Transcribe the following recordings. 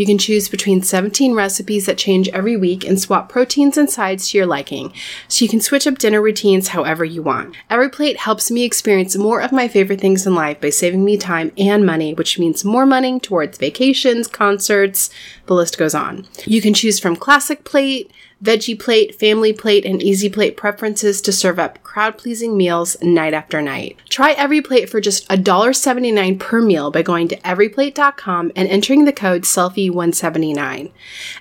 You can choose between 17 recipes that change every week and swap proteins and sides to your liking, so you can switch up dinner routines however you want. Every plate helps me experience more of my favorite things in life by saving me time and money, which means more money towards vacations, concerts, the list goes on. You can choose from classic plate, veggie plate, family plate, and easy plate preferences to serve up crowd pleasing meals night after night. Try EveryPlate for just $1.79 per meal by going to everyplate.com and entering the code SELFIE179.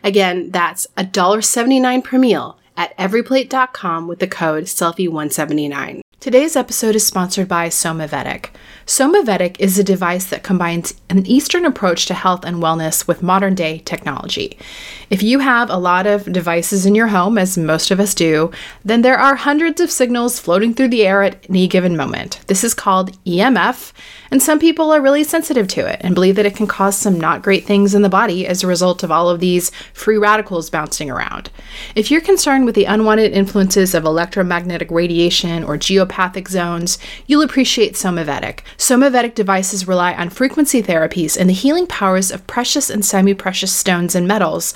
Again, that's $1.79 per meal at everyplate.com with the code SELFIE179. Today's episode is sponsored by Somavedic. Somavedic is a device that combines an Eastern approach to health and wellness with modern day technology. If you have a lot of devices in your home, as most of us do, then there are hundreds of signals floating through the air at any given moment. This is called EMF, and some people are really sensitive to it and believe that it can cause some not great things in the body as a result of all of these free radicals bouncing around. If you're concerned with the unwanted influences of electromagnetic radiation or geopathic zones, you'll appreciate Somavedic. Somavedic devices rely on frequency therapies and the healing powers of precious and semi precious stones and metals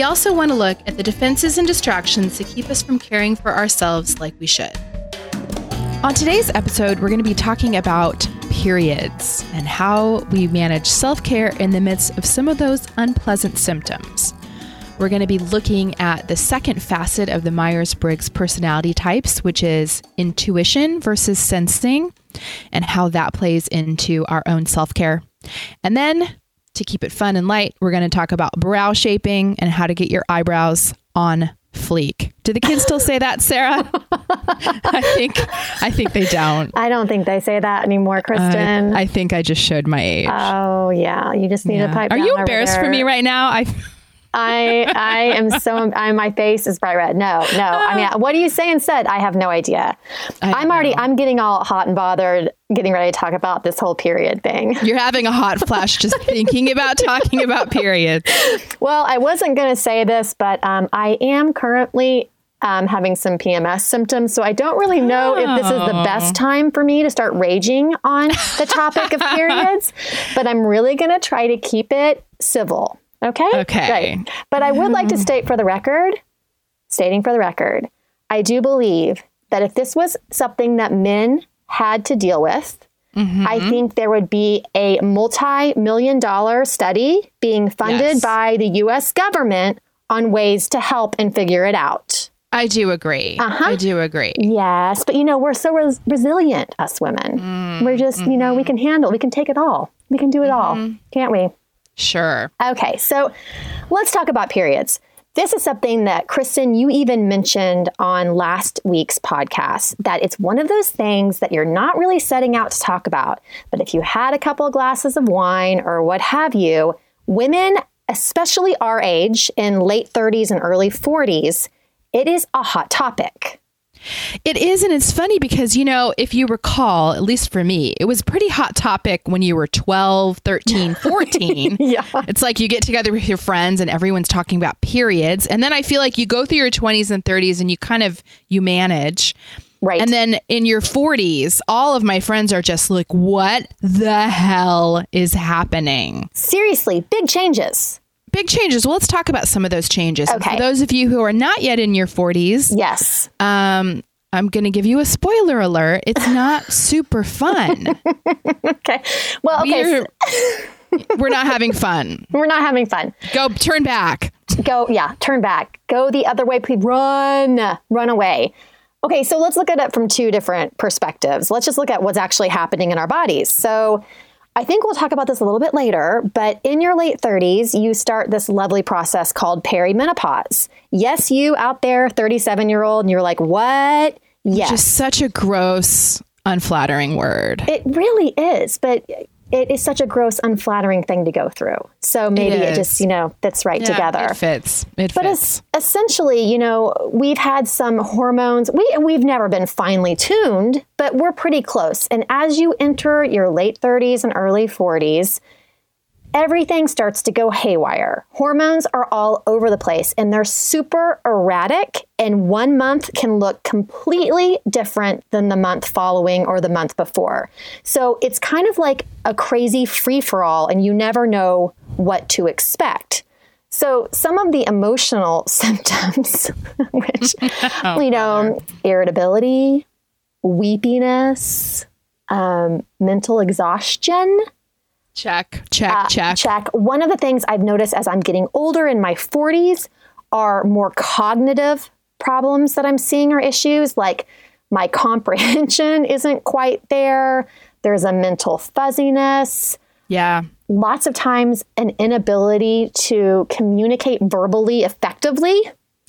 also want to look at the defenses and distractions that keep us from caring for ourselves like we should. On today's episode, we're going to be talking about periods and how we manage self care in the midst of some of those unpleasant symptoms. We're going to be looking at the second facet of the Myers Briggs personality types, which is intuition versus sensing, and how that plays into our own self care. And then to keep it fun and light, we're going to talk about brow shaping and how to get your eyebrows on fleek. Do the kids still say that, Sarah? I think I think they don't. I don't think they say that anymore, Kristen. Uh, I think I just showed my age. Oh yeah, you just need Yeah. to pipe. Are you embarrassed for me right now? I I I am so I, my face is bright red. No, no. I mean, what do you say instead? I have no idea. I I'm already. I'm getting all hot and bothered, getting ready to talk about this whole period thing. You're having a hot flash just thinking about talking about periods. Well, I wasn't going to say this, but um, I am currently um, having some PMS symptoms. So I don't really know if this is the Oh. best time for me to start raging on the topic of periods, but I'm really going to try to keep it civil. Okay. Okay. Great. But I would like to mm-hmm. state for the record, stating for the record, I do believe that if this was something that men had to deal with, mm-hmm. I think there would be a multi million dollar study being funded Yes. by the US government on ways to help and figure it out. I do agree. Uh-huh. I do agree. Yes, but you know, we're so res- resilient, us women. we're mm, just, you know, we mm-hmm. can handle, we can take it all. We can do it all, can't we? Sure. Okay, so let's talk about periods. This is something that Kristen, you even mentioned on last week's podcast that it's one of those things that you're not really setting out to talk about. But if you had a couple of glasses of wine or what have you, women, especially our age in late 30s and early 40s, it is a hot topic. It is, and it's funny because, you know, if you recall, at least for me, it was a pretty hot topic when you were 12, 13, 14. Yeah. It's like you get together with your friends and everyone's talking about periods. And then I feel like you go through your 20s and 30s and you kind of, you manage. Right. And then in your 40s, all of my friends are just like, what the hell is happening? Seriously, big changes. Big changes. Well, let's talk about some of those changes. Okay. For those of you who are not yet in your 40s, Yes. um, I'm going to give you a spoiler alert. It's not super fun. Okay. Well, okay. We're, we're not having fun. we're not having fun. Go turn back. go yeah turn back go the other way please run run away okay so let's look at it from two different perspectives let's just look at what's actually happening in our bodies so i think we'll talk about this a little bit later but in your late 30s you start this lovely process called perimenopause. Yes you out there 37 year old and you're like what? Yes. Just such a gross, unflattering word. it really is but it is such a gross unflattering thing to go through so maybe it just you know fits right together It fits. It But fits. es- essentially, you know, we've had some hormones. We we've never been finely tuned, but we're pretty close. And as you enter your late 30s and early 40s, everything starts to go haywire. Hormones are all over the place and they're super erratic and one month can look completely different than the month following or the month before. So it's kind of like a crazy free for all and you never know what to expect. So, some of the emotional symptoms, which, you know, irritability, weepiness, um, mental exhaustion, check, check, uh, check. check. One of the things I've noticed as I'm getting older in my 40s are more cognitive problems that I'm seeing or issues like my comprehension isn't quite there. There's a mental fuzziness Yeah. lots of times an inability to communicate verbally effectively.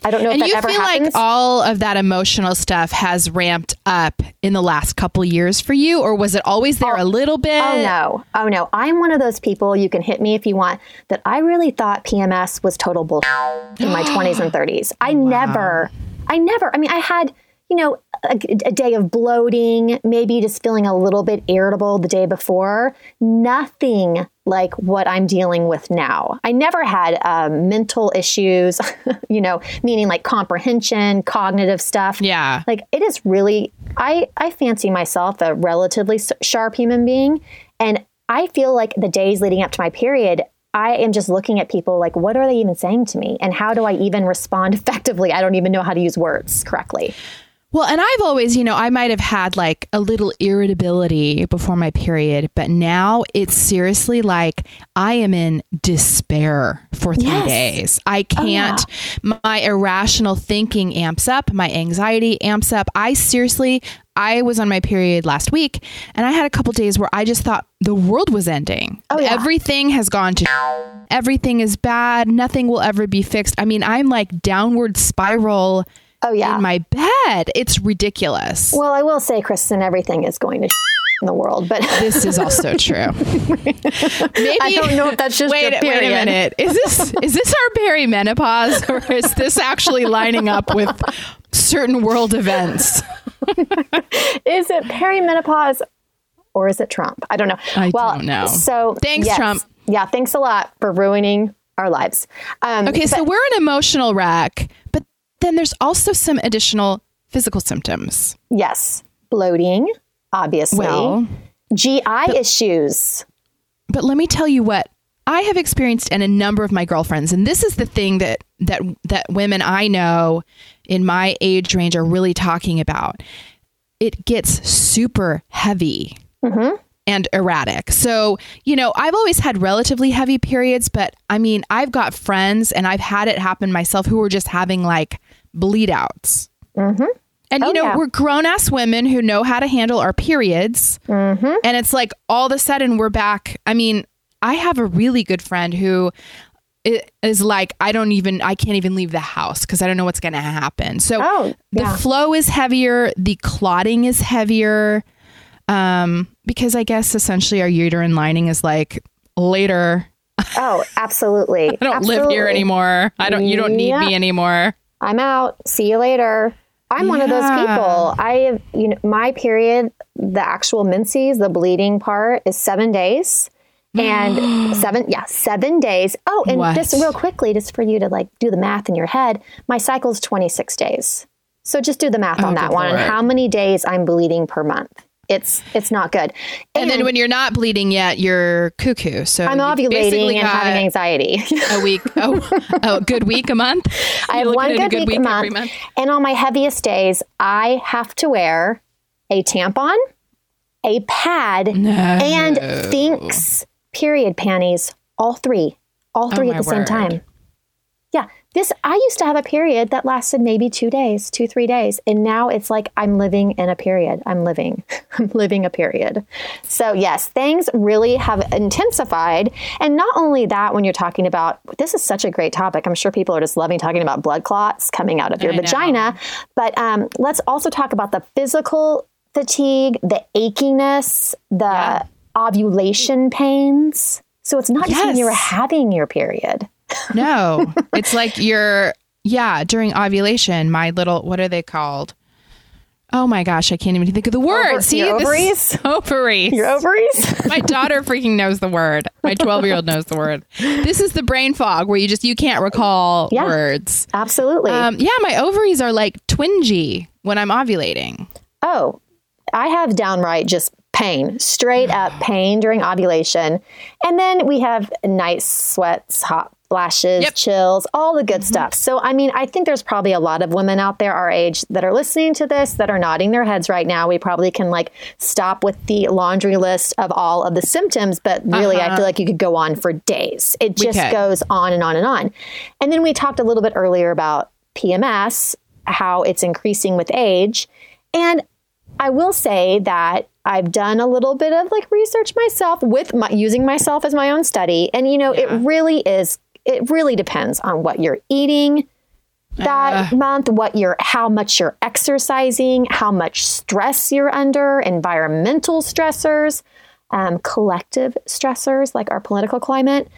I don't know And if you that ever feel happens. like all of that emotional stuff has ramped up in the last couple years for you, or was it always there a oh, little bit? Oh no. Oh no. I'm one of those people, you can hit me if you want, that I really thought PMS was total bullshit in my 20s and 30s. I never, I never, I mean, I had, you know, a, a day of bloating, maybe just feeling a little bit irritable the day before. Nothing like what I'm dealing with now. I never had um, mental issues, you know, meaning like comprehension, cognitive stuff. Yeah. Like it is really I I fancy myself a relatively sharp human being and I feel like the days leading up to my period I am just looking at people like what are they even saying to me and how do I even respond effectively? I don't even know how to use words correctly. Well, and I've always, you know, I might have had like a little irritability before my period, but now it's seriously like I am in despair for three Yes. days. I oh, can't, my irrational thinking amps up, my anxiety amps up. I seriously, I was on my period last week and I had a couple days where I just thought the world was ending. Oh, yeah. Everything has gone to everything is bad. Nothing will ever be fixed. I mean, I'm like downward spiral Oh yeah. in my bed. It's ridiculous. well, I will say Kristen everything is going to in the world, but this is also true. Maybe I don't know if that's just wait, wait a minute. Is this is this our perimenopause, or is this actually lining up with certain world events? is it perimenopause or is it Trump? I don't know. I well, don't know. So Thanks, yes. Trump. Yeah, thanks a lot for ruining our lives. Um, Okay, so we're an emotional wreck, but then there's also some additional physical symptoms. yes, bloating, obviously. Well, GI issues. but let me tell you what I have experienced and a number of my girlfriends, and this is the thing that that that women I know in my age range are really talking about. It gets super heavy. Mm-hmm. And erratic. So, you know, I've always had relatively heavy periods, but I mean, I've got friends and I've had it happen myself who were just having like bleed outs. Mm-hmm. And, Oh, you know, yeah. we're grown ass women who know how to handle our periods. Mm-hmm. And it's like all of a sudden we're back. I mean, I have a really good friend who is like, I don't even, I can't even leave the house because I don't know what's going to happen. So Oh, the flow is heavier, the clotting is heavier. Um, because I guess essentially our uterine lining is like later. Oh, absolutely. I don't live here anymore. I don't. You don't need me anymore. I'm out. See you later. I'm one of those people. I have, you know, my period, the actual menses, the bleeding part is seven days. And seven, yeah, seven days. Oh, and What? just real quickly, just for you to like do the math in your head, my cycle is 26 days. So just do the math oh, on Oh, that one and how many days I'm bleeding per month. It's it's not good. And, then when you're not bleeding yet, you're cuckoo. So I'm ovulating and having anxiety. a week. Oh, oh, good week a month. I have one good, at week, a month, every month. And on my heaviest days, I have to wear a tampon, a pad, and Thinx period panties, all three, all oh three Oh, at the same time. Yeah, this I used to have a period that lasted maybe two days, two three days, and now it's like I'm living in a period. I'm living, I'm living a period. So yes, things really have intensified, and not only that. When you're talking about this is such a great topic. I'm sure people are just loving talking about blood clots coming out of your I know. vagina, but um, let's also talk about the physical fatigue, the achiness, the ovulation pains. So it's not just when you're having your period. No, it's like you're, yeah, during ovulation, my little, what are they called? Oh my gosh, I can't even think of the word. Over- See, your this- ovaries? ovaries. Your ovaries? my daughter freaking knows the word. My 12 year old knows the word. This is the brain fog where you just, you can't recall Yeah. words. Absolutely. Um, yeah, my ovaries are like twingy when I'm ovulating. oh, I have downright just pain, straight up pain during ovulation. And then we have night sweats, hot flashes, Yep. chills, all the good mm-hmm. stuff. So, I mean, I think there's probably a lot of women out there our age that are listening to this that are nodding their heads right now. We probably can like stop with the laundry list of all of the symptoms, but really, I feel uh-huh. like you could go on for days. It just goes on and on and on. And then we talked a little bit earlier about PMS, how it's increasing with age. And I will say that I've done a little bit of like research myself with my, using myself as my own study. And, you know, it really is, it really depends on what you're eating that month, what you're, how much you're exercising, how much stress you're under, environmental stressors, um, collective stressors like our political climate.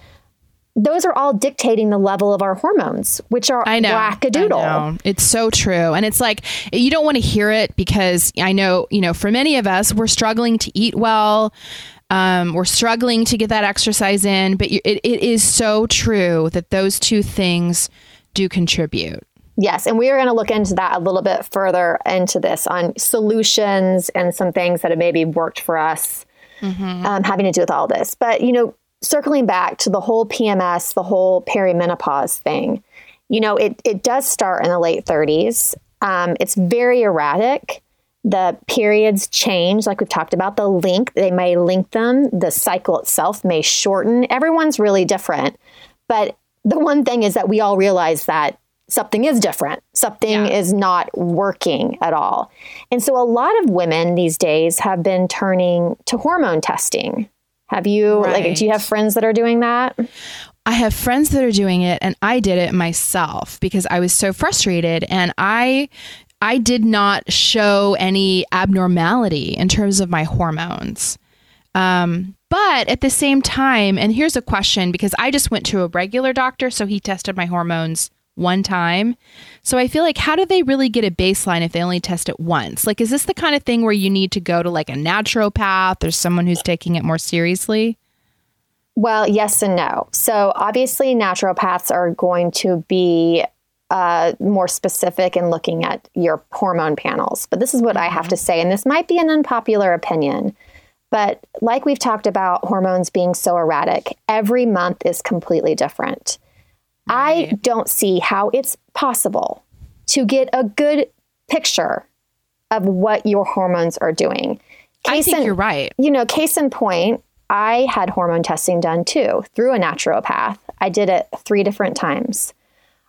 Those are all dictating the level of our hormones, which are I know. wackadoodle. I know. It's so true. And it's like, you don't want to hear it because I know, you know, for many of us, we're struggling to eat well. Um, we're struggling to get that exercise in. But you, it, it is so true that those two things do contribute. Yes, and we are going to look into that a little bit further into this on solutions and some things that have maybe worked for us um, having to do with all this. But, you know, circling back to the whole PMS, the whole perimenopause thing, you know, it, it does start in the late 30s. Um, it's very erratic. The periods change, like we've talked about, the length, they may lengthen, the cycle itself may shorten. Everyone's really different. But the one thing is that we all realize that something is different. Something is not working at all. And so a lot of women these days have been turning to hormone testing. Have you like do you have friends that are doing that? I have friends that are doing it and I did it myself because I was so frustrated and I I did not show any abnormality in terms of my hormones. Um, but at the same time, and here's a question because I just went to a regular doctor, so he tested my hormones one time. So I feel like, how do they really get a baseline if they only test it once? Like, is this the kind of thing where you need to go to like a naturopath or someone who's taking it more seriously? Well, yes and no. So obviously, naturopaths are going to be uh, more specific in looking at your hormone panels. But this is what I have to say, and this might be an unpopular opinion. But like we've talked about hormones being so erratic, every month is completely different. I don't see how it's possible to get a good picture of what your hormones are doing. I Case think in- you're right. you know, case in point, I had hormone testing done too through a naturopath. I did it three different times.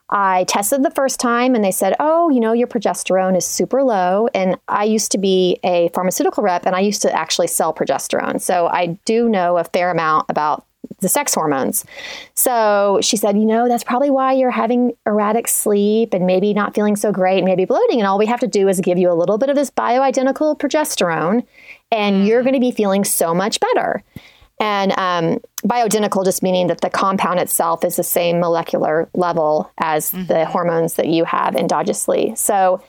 I tested the first time and they said, Oh, you know, your progesterone is super low. And I used to be a pharmaceutical rep and I used to actually sell progesterone. So I do know a fair amount about the sex hormones. So she said, You know, that's probably why you're having erratic sleep and maybe not feeling so great, maybe bloating. And all we have to do is give you a little bit of this bioidentical progesterone and you're going to be feeling so much better. And um, bioidentical just meaning that the compound itself is the same molecular level as the hormones that you have endogenously. So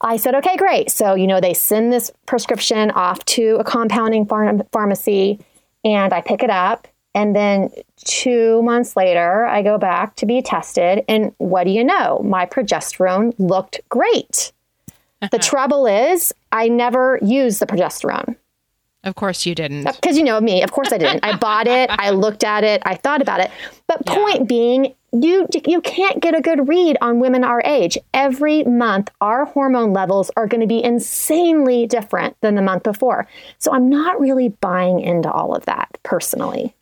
I said, okay, great. So, you know, they send this prescription off to a compounding pharm- pharmacy and I pick it up. And then two months later, I go back to be tested. And what do you know? My progesterone looked great. the trouble is, I never used the progesterone. Of course you didn't. Uh, because you know me, of course I didn't. I bought it, I looked at it, I thought about it. But point being, you you can't get a good read on women our age. Every month, our hormone levels are going to be insanely different than the month before. So I'm not really buying into all of that personally.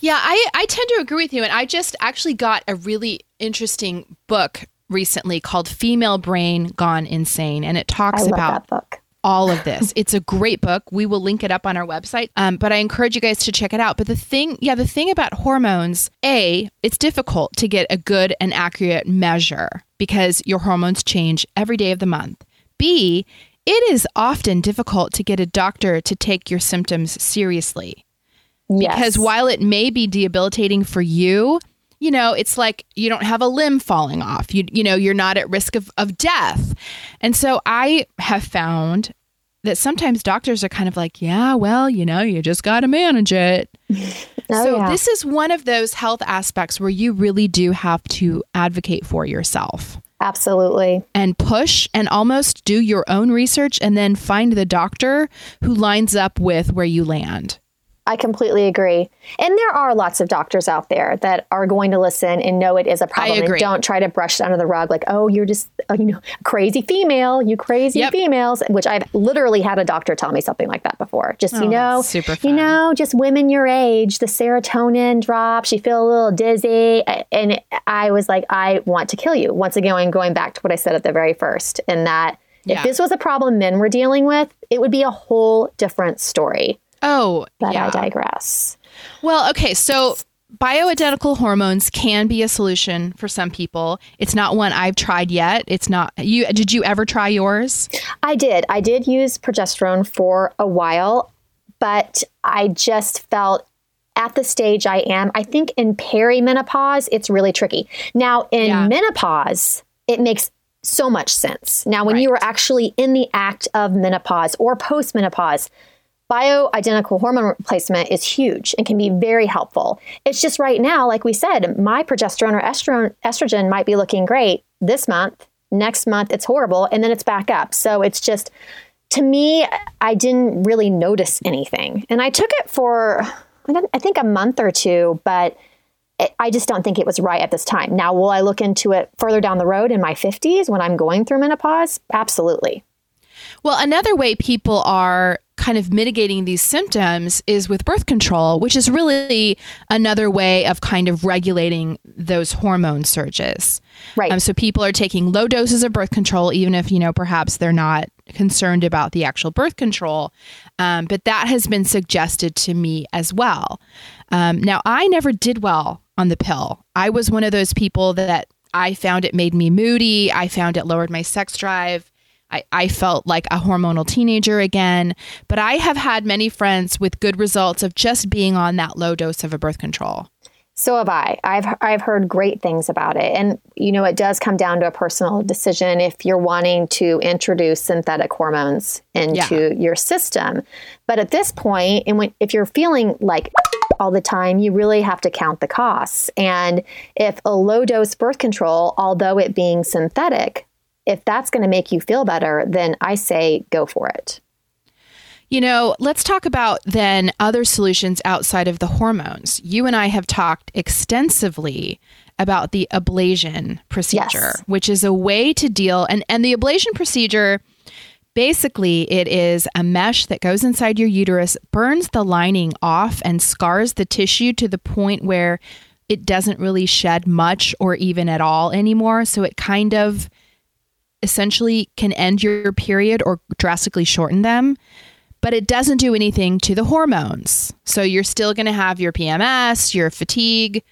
Yeah, I, I tend to agree with you. And I just actually got a really interesting book recently called Female Brain Gone Insane. And it talks about all of this. It's a great book. We will link it up on our website. Um, but I encourage you guys to check it out. But the thing, yeah, the thing about hormones, A, it's difficult to get a good and accurate measure because your hormones change every day of the month. B, it is often difficult to get a doctor to take your symptoms seriously Yes. because while it may be debilitating for you you know it's like you don't have a limb falling off you you know you're not at risk of, of death and so i have found that sometimes doctors are kind of like yeah well you know you just got to manage it Oh, so yeah. this is one of those health aspects where you really do have to advocate for yourself Absolutely. and push and almost do your own research and then find the doctor who lines up with where you land I completely agree. And there are lots of doctors out there that are going to listen and know it is a problem and don't try to brush it under the rug like, oh, you're just, uh, you know, crazy female, you crazy Yep. females, which I've literally had a doctor tell me something like that before. Just, you Oh, know, super you know, just women your age, the serotonin drops, you feel a little dizzy. And I was like, I want to kill you. Once again, going back to what I said at the very first, in that Yeah. if this was a problem men were dealing with, it would be a whole different story. Oh But yeah I digress. Well, okay, so bioidentical hormones can be a solution for some people. It's not one I've tried yet. It's not you did you ever try yours? I did. I did use progesterone for a while, but I just felt at the stage I am, I think in perimenopause, it's really tricky. Now, in Yeah. menopause, it makes so much sense. Now, when you are actually in the act of menopause or postmenopause, bioidentical hormone replacement is huge and can be very helpful. It's just right now, like we said, my progesterone or estrogen, estrogen might be looking great this month. Next month, it's horrible, and then it's back up. So it's just, to me, I didn't really notice anything. And I took it for, I think, a month or two, but I just don't think it was right at this time. Now, will I look into it further down the road in my 50s when I'm going through menopause? Absolutely. Well, another way people are kind of mitigating these symptoms is with birth control, which is really another way of kind of regulating those hormone surges. Right. Um, so people are taking low doses of birth control, even if, you know, perhaps they're not concerned about the actual birth control. Um, but that has been suggested to me as well. Um, now, I never did well on the pill. I was one of those people that I found it made me moody. I found it lowered my sex drive. I, I felt like a hormonal teenager again. But I have had many friends with good results of just being on that low dose of a birth control. So have I. I've I've heard great things about it, and you know it does come down to a personal decision if you're wanting to introduce synthetic hormones into your system. But at this point, and when if you're feeling like all the time, you really have to count the costs. And if a low dose birth control, although it being synthetic, if that's going to make you feel better, then I say go for it. You know, let's talk about then other solutions outside of the hormones. You and I have talked extensively about the ablation procedure, Yes. which is a way to deal and and the ablation procedure Basically, it is a mesh that goes inside your uterus, burns the lining off, and scars the tissue to the point where it doesn't really shed much or even at all anymore. So it kind of essentially can end your period or drastically shorten them. But it doesn't do anything to the hormones. So you're still going to have your PMS, your fatigue,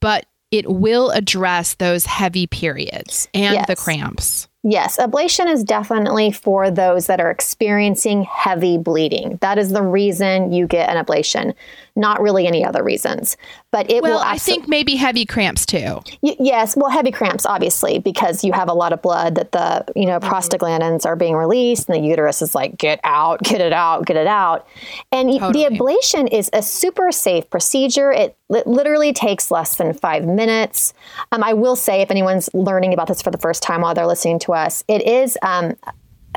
but it will address those heavy periods and yes. the cramps. Yes, ablation is definitely for those that are experiencing heavy bleeding. That is the reason you get an ablation, not really any other reasons. But it well, will. Abso- I think maybe heavy cramps too. Y- yes, well, heavy cramps obviously because you have a lot of blood that the you know mm-hmm. prostaglandins are being released, and the uterus is like get out, get it out, get it out. And totally. the ablation is a super safe procedure. It, it literally takes less than five minutes. Um, I will say, if anyone's learning about this for the first time while they're listening to us, it is um,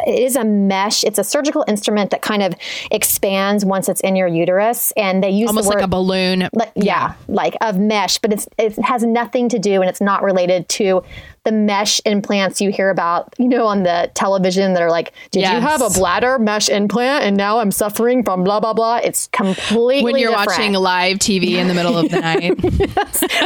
it is a mesh. It's a surgical instrument that kind of expands once it's in your uterus, and they use it. almost word, like a balloon. Like, yeah, yeah, like of mesh, but it's it has nothing to do, and it's not related to the mesh implants you hear about, you know, on the television that are like, "Did yes. you have a bladder mesh implant, and now I'm suffering from blah blah blah." It's completely when you're different. watching live TV in the middle of the night.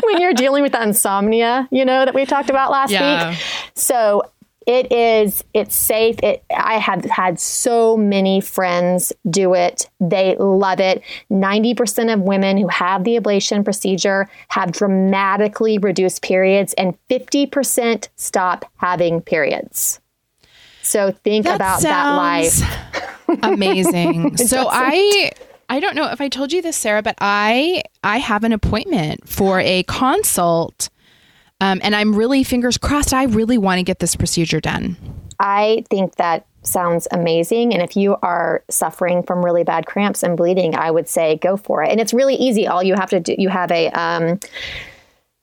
When you're dealing with the insomnia, you know, that we talked about last yeah. week. So it is it's safe. It i have had so many friends do it. They love it. 90% of women who have the ablation procedure have dramatically reduced periods and 50% stop having periods. So think that about that life. amazing. So i I don't know if I told you this, Sarah, but I I have an appointment for a consult um, and I'm really fingers crossed. I really want to get this procedure done. I think that sounds amazing. And if you are suffering from really bad cramps and bleeding, I would say go for it. And it's really easy. All you have to do, you have a um,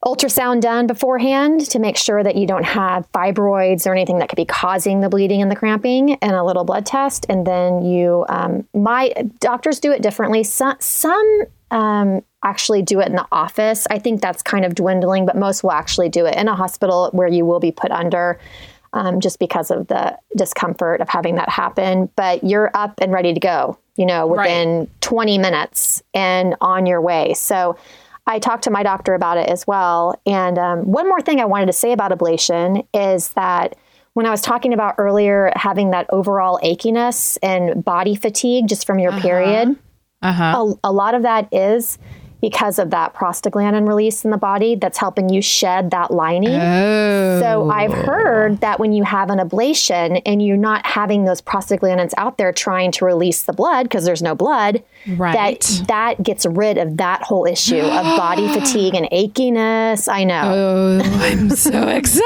ultrasound done beforehand to make sure that you don't have fibroids or anything that could be causing the bleeding and the cramping, and a little blood test. And then you, um, my doctors do it differently. Some, some um, actually do it in the office. I think that's kind of dwindling, but most will actually do it in a hospital where you will be put under. Um, just because of the discomfort of having that happen. But you're up and ready to go, you know, within right. 20 minutes and on your way. So I talked to my doctor about it as well. And um, one more thing I wanted to say about ablation is that when I was talking about earlier having that overall achiness and body fatigue just from your uh-huh. period, uh-huh. a, a lot of that is because of that prostaglandin release in the body that's helping you shed that lining. Oh. So I've heard that when you have an ablation and you're not having those prostaglandins out there trying to release the blood because there's no blood, right. that that gets rid of that whole issue of body fatigue and achiness. I know. Oh, I'm so excited.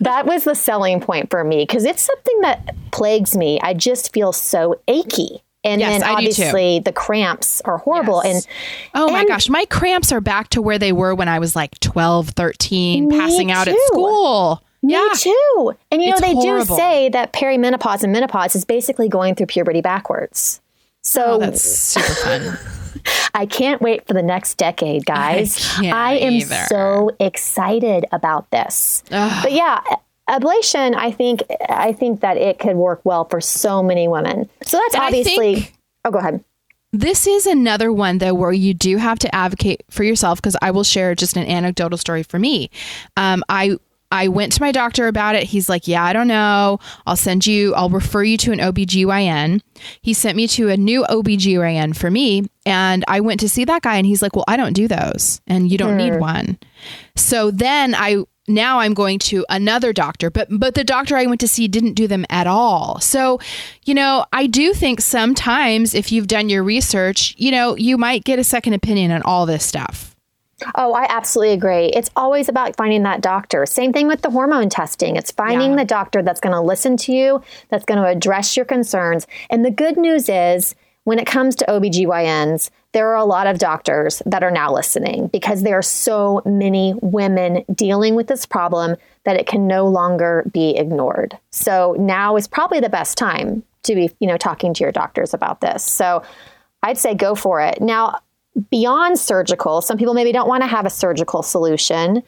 that was the selling point for me because it's something that plagues me. I just feel so achy. And yes, then obviously the cramps are horrible. Yes. And oh and my gosh, my cramps are back to where they were when I was like 12, 13, passing out too. at school. Me yeah. too. And you it's know, they horrible. do say that perimenopause and menopause is basically going through puberty backwards. So oh, that's super fun. I can't wait for the next decade, guys. I, I am either. so excited about this. Ugh. But yeah, ablation, I think I think that it could work well for so many women. So that's and obviously. oh, go ahead. This is another one though where you do have to advocate for yourself because I will share just an anecdotal story for me. Um, I I went to my doctor about it. He's like, Yeah, I don't know. I'll send you, I'll refer you to an OBGYN. He sent me to a new OBGYN for me. And I went to see that guy and he's like, Well, I don't do those and you don't hmm. need one. So then I now I'm going to another doctor, but but the doctor I went to see didn't do them at all. So, you know, I do think sometimes if you've done your research, you know, you might get a second opinion on all this stuff. Oh, I absolutely agree. It's always about finding that doctor. Same thing with the hormone testing. It's finding yeah. the doctor that's going to listen to you, that's going to address your concerns. And the good news is when it comes to OBGYNs, there are a lot of doctors that are now listening because there are so many women dealing with this problem that it can no longer be ignored. So now is probably the best time to be, you know, talking to your doctors about this. So I'd say go for it. Now, beyond surgical, some people maybe don't want to have a surgical solution.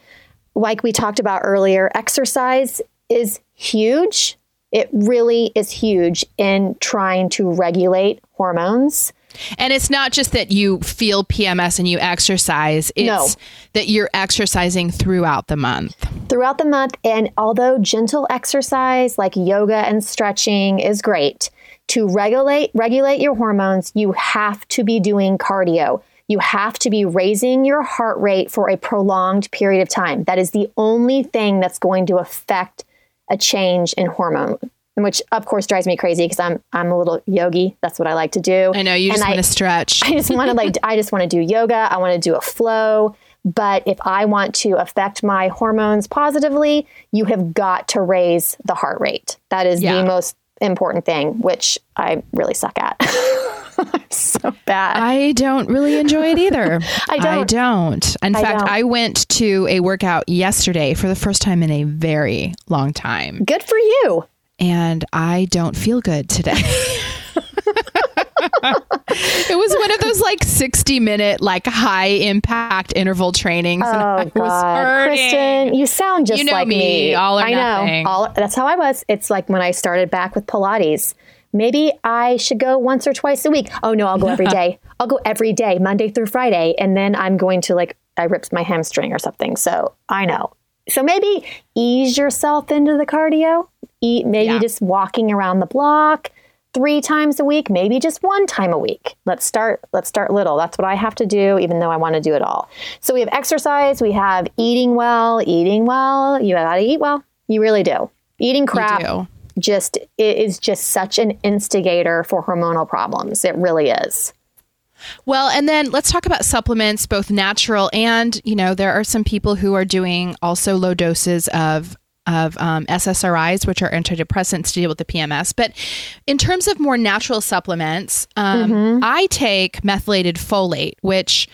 Like we talked about earlier, exercise is huge It really is huge in trying to regulate hormones. And it's not just that you feel PMS and you exercise, it's No. that you're exercising throughout the month. throughout the month. And although gentle exercise like yoga and stretching is great to regulate regulate your hormones, you have to be doing cardio. You have to be raising your heart rate for a prolonged period of time. That is the only thing that's going to affect a change in hormone. Which of course drives me crazy because I'm I'm a little yogi. That's what I like to do. I know you And just want to stretch. I just want to like I just want to do yoga. I want to do a flow. But if I want to affect my hormones positively, you have got to raise the heart rate. That is Yeah. the most important thing, which I really suck at. I'm so bad. I don't really enjoy it either. I don't. I don't. In I fact, don't. I went to a workout yesterday for the first time in a very long time, Good for you. and I don't feel good today. it was one of those like 60 minute, like high impact interval trainings. Oh God. Kristen, you sound just You know like me, all or I know. All that's how I was. It's like when I started back with Pilates. Maybe I should go once or twice a week. Oh no, I'll go every day. I'll go every day, Monday through Friday, and then I'm going to like I ripped my hamstring or something. So I know. So maybe ease yourself into the cardio. Eat maybe Yeah. just walking around the block three times a week, maybe just one time a week. Let's start let's start little. That's what I have to do even though I want to do it all. So we have exercise, we have eating well, eating well. You got to eat well. You really do. Eating crap just it is just such an instigator for hormonal problems. It really is. Well, and then let's talk about supplements, both natural and, you know, there are some people who are doing also low doses of of um, SSRIs, which are antidepressants to deal with the PMS. But in terms of more natural supplements, um, I take methylated folate, which,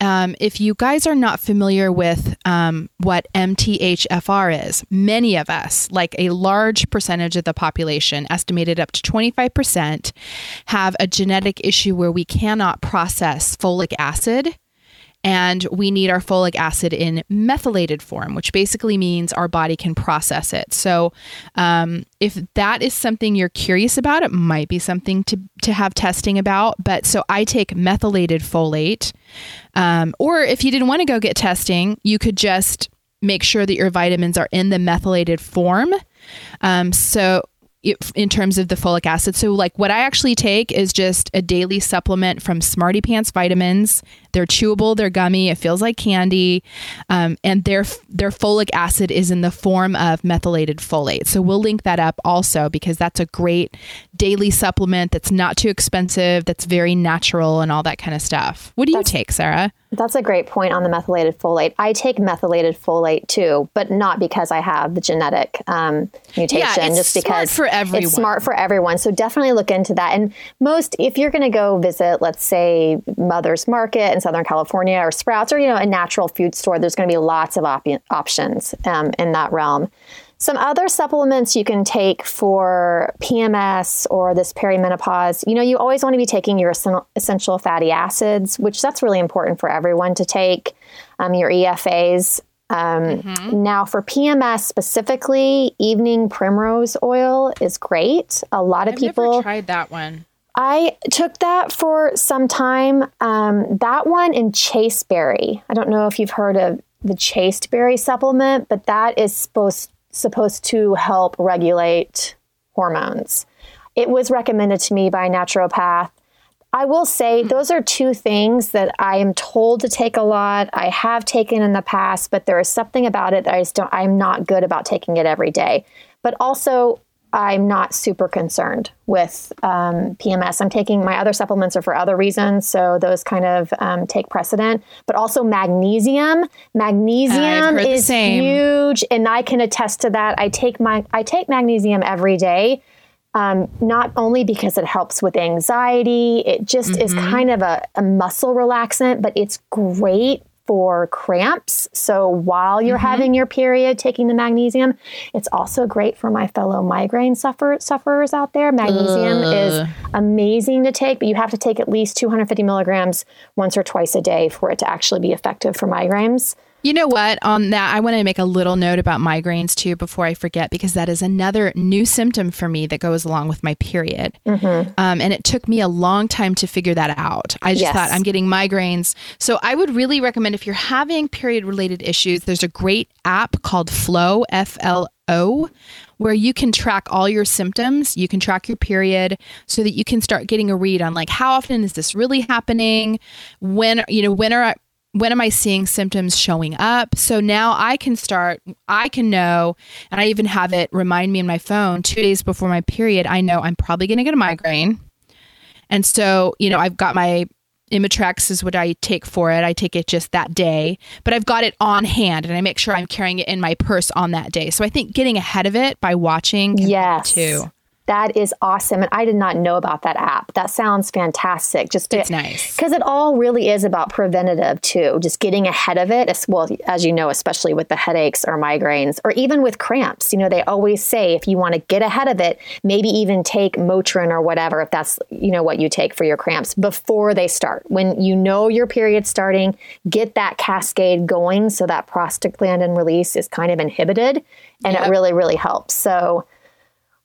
um, if you guys are not familiar with um, what MTHFR is, many of us, like a large percentage of the population, estimated up to 25%, have a genetic issue where we cannot process folic acid and we need our folic acid in methylated form, which basically means our body can process it. So, um, if that is something you're curious about, it might be something to to have testing about. But so I take methylated folate, um, or if you didn't want to go get testing, you could just make sure that your vitamins are in the methylated form. Um, so in terms of the folic acid. So, like what I actually take is just a daily supplement from Smarty Pants Vitamins. They're chewable, they're gummy, it feels like candy, um, and their their folic acid is in the form of methylated folate. So we'll link that up also because that's a great daily supplement that's not too expensive, that's very natural, and all that kind of stuff. What do you take, Sarah? That's a great point on the methylated folate. I take methylated folate too, but not because I have the genetic um, mutation. it's just smart because for everyone. It's smart for everyone. So definitely look into that. And most, if you're going to go visit, let's say Mother's Market in Southern California or Sprouts or you know a natural food store, there's going to be lots of op- options um, in that realm. Some other supplements you can take for PMS or this perimenopause, you know, you always want to be taking your essential fatty acids, which that's really important for everyone to take, um, your EFAs. Um, Now, for PMS specifically, evening primrose oil is great. A lot of people. tried that one. I took that for some time. Um, that one and chasteberry. I don't know if you've heard of the chasteberry supplement, but that is supposed supposed to help regulate hormones. It was recommended to me by a naturopath. I will say mm-hmm. those are two things that I am told to take a lot. I have taken in the past, but there is something about it that I just don't. I'm not good about taking it every day. But also, I'm not super concerned with um, PMS. I'm taking my other supplements are for other reasons, so those kind of um, take precedent. But also magnesium. Magnesium is huge, and I can attest to that. I take my I take magnesium every day. Um, not only because it helps with anxiety, it just is kind of a, a muscle relaxant, but it's great for cramps. So while you're mm-hmm. having your period, taking the magnesium, it's also great for my fellow migraine suffer- sufferers out there. Magnesium is amazing to take, but you have to take at least 250 milligrams once or twice a day for it to actually be effective for migraines. You know what? On that, I want to make a little note about migraines too before I forget, because that is another new symptom for me that goes along with my period. Um, and it took me a long time to figure that out. I just Yes. thought I'm getting migraines. So I would really recommend if you're having period related issues, there's a great app called Flo, F L O, where you can track all your symptoms. You can track your period so that you can start getting a read on like how often is this really happening? When, you know, when are I, when am I seeing symptoms showing up? So now I can start, I can know, and I even have it remind me in my phone two days before my period. I know I'm probably going to get a migraine. And so, you know, I've got my Imitrex is what I take for it. I take it just that day, but I've got it on hand and I make sure I'm carrying it in my purse on that day. So I think getting ahead of it by watching can Yes. too. That is awesome. And I did not know about that app. That sounds fantastic. Just to, It's nice. Because it all really is about preventative too, just getting ahead of it. As well, as you know, especially with the headaches or migraines or even with cramps. You know, they always say if you want to get ahead of it, maybe even take Motrin or whatever, if that's, you know, what you take for your cramps before they start. When you know your period's starting, get that cascade going so that prostaglandin release is kind of inhibited and it really, really helps. So,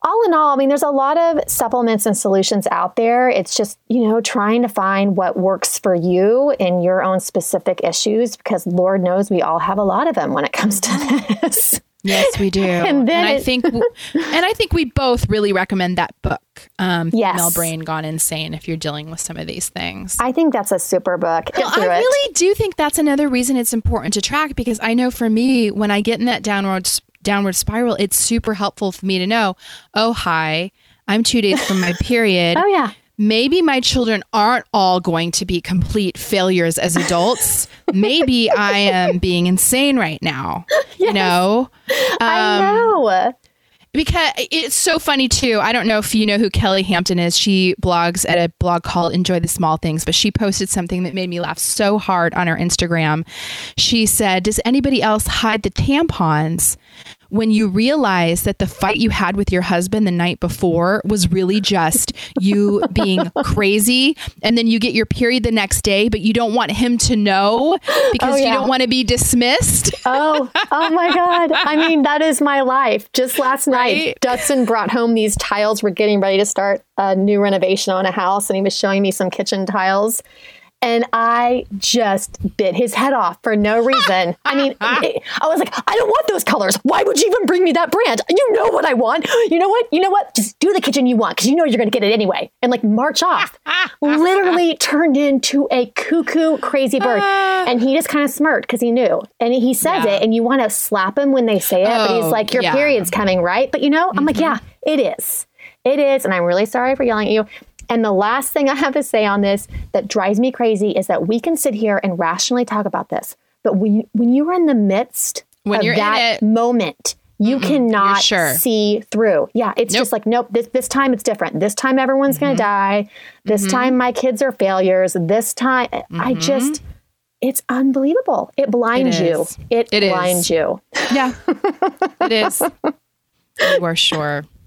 all in all, I mean, there's a lot of supplements and solutions out there. It's just, you know, trying to find what works for you in your own specific issues because Lord knows we all have a lot of them when it comes to this. Yes, we do. and, then I think, and I think we both really recommend that book, um, Yes. "Female Brain Gone Insane," if you're dealing with some of these things. I think that's a super book. Well, I it. really do think that's another reason it's important to track because I know for me, when I get in that downward downward spiral, it's super helpful for me to know. Oh, hi, I'm two days from my period. Oh, yeah. Maybe my children aren't all going to be complete failures as adults. Maybe I am being insane right now. You know, I um, know. Because it's so funny too. I don't know if you know who Kelle Hampton is. She blogs at a blog called Enjoy the Small Things, but she posted something that made me laugh so hard on her Instagram. She said, Does anybody else hide the tampons? When you realize that the fight you had with your husband the night before was really just you being crazy, and then you get your period the next day, but you don't want him to know because Oh, you don't want to be dismissed. Oh, oh my God. I mean, that is my life. Just last night, Right? Dustin brought home these tiles. We're getting ready to start a new renovation on a house, and he was showing me some kitchen tiles. And I just bit his head off for no reason. I mean, it- I was like, I don't want those colors. Why would you even bring me that brand? You know what I want. You know what? You know what? Just do the kitchen you want because you know you're going to get it anyway. And like march off. Literally turned into a cuckoo crazy bird. And he just kind of smirked because he knew. And he says Yeah. it, and you want to slap him when they say it, but he's Oh, like, Your yeah. Mm-hmm. period's coming, right? But you know, I'm like, Yeah, it is. It is. And I'm really sorry for yelling at you. And the last thing I have to say on this that drives me crazy is that we can sit here and rationally talk about this. But when, when you are in the midst When of you're in that it- moment, you cannot sure. see through. Yeah, it's Nope. just like, nope, this, this time it's different. This time everyone's Mm-hmm. going to die. This time my kids are failures. This time, I Mm-hmm. just, it's unbelievable. It blinds It you. is. It, It is. blinds you. Yeah, it is. You are sure.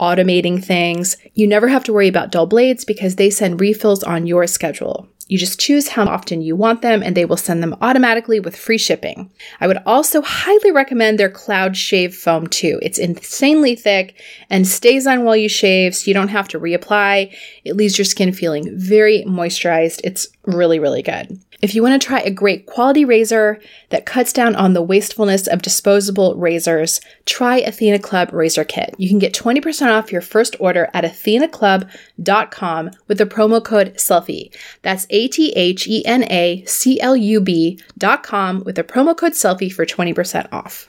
automating things. You never have to worry about dull blades because they send refills on your schedule. You just choose how often you want them and they will send them automatically with free shipping. I would also highly recommend their Cloud Shave Foam too. It's insanely thick and stays on while you shave so you don't have to reapply. It leaves your skin feeling very moisturized. It's really, really good. If you want to try a great quality razor that cuts down on the wastefulness of disposable razors, try Athena Club Razor Kit. You can get 20% off your first order at athenaclub.com with the promo code SELFIE. That's A T H E N A C L U B.com with the promo code SELFIE for 20% off.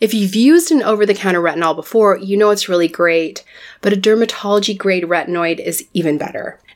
If you've used an over the counter retinol before, you know it's really great, but a dermatology grade retinoid is even better.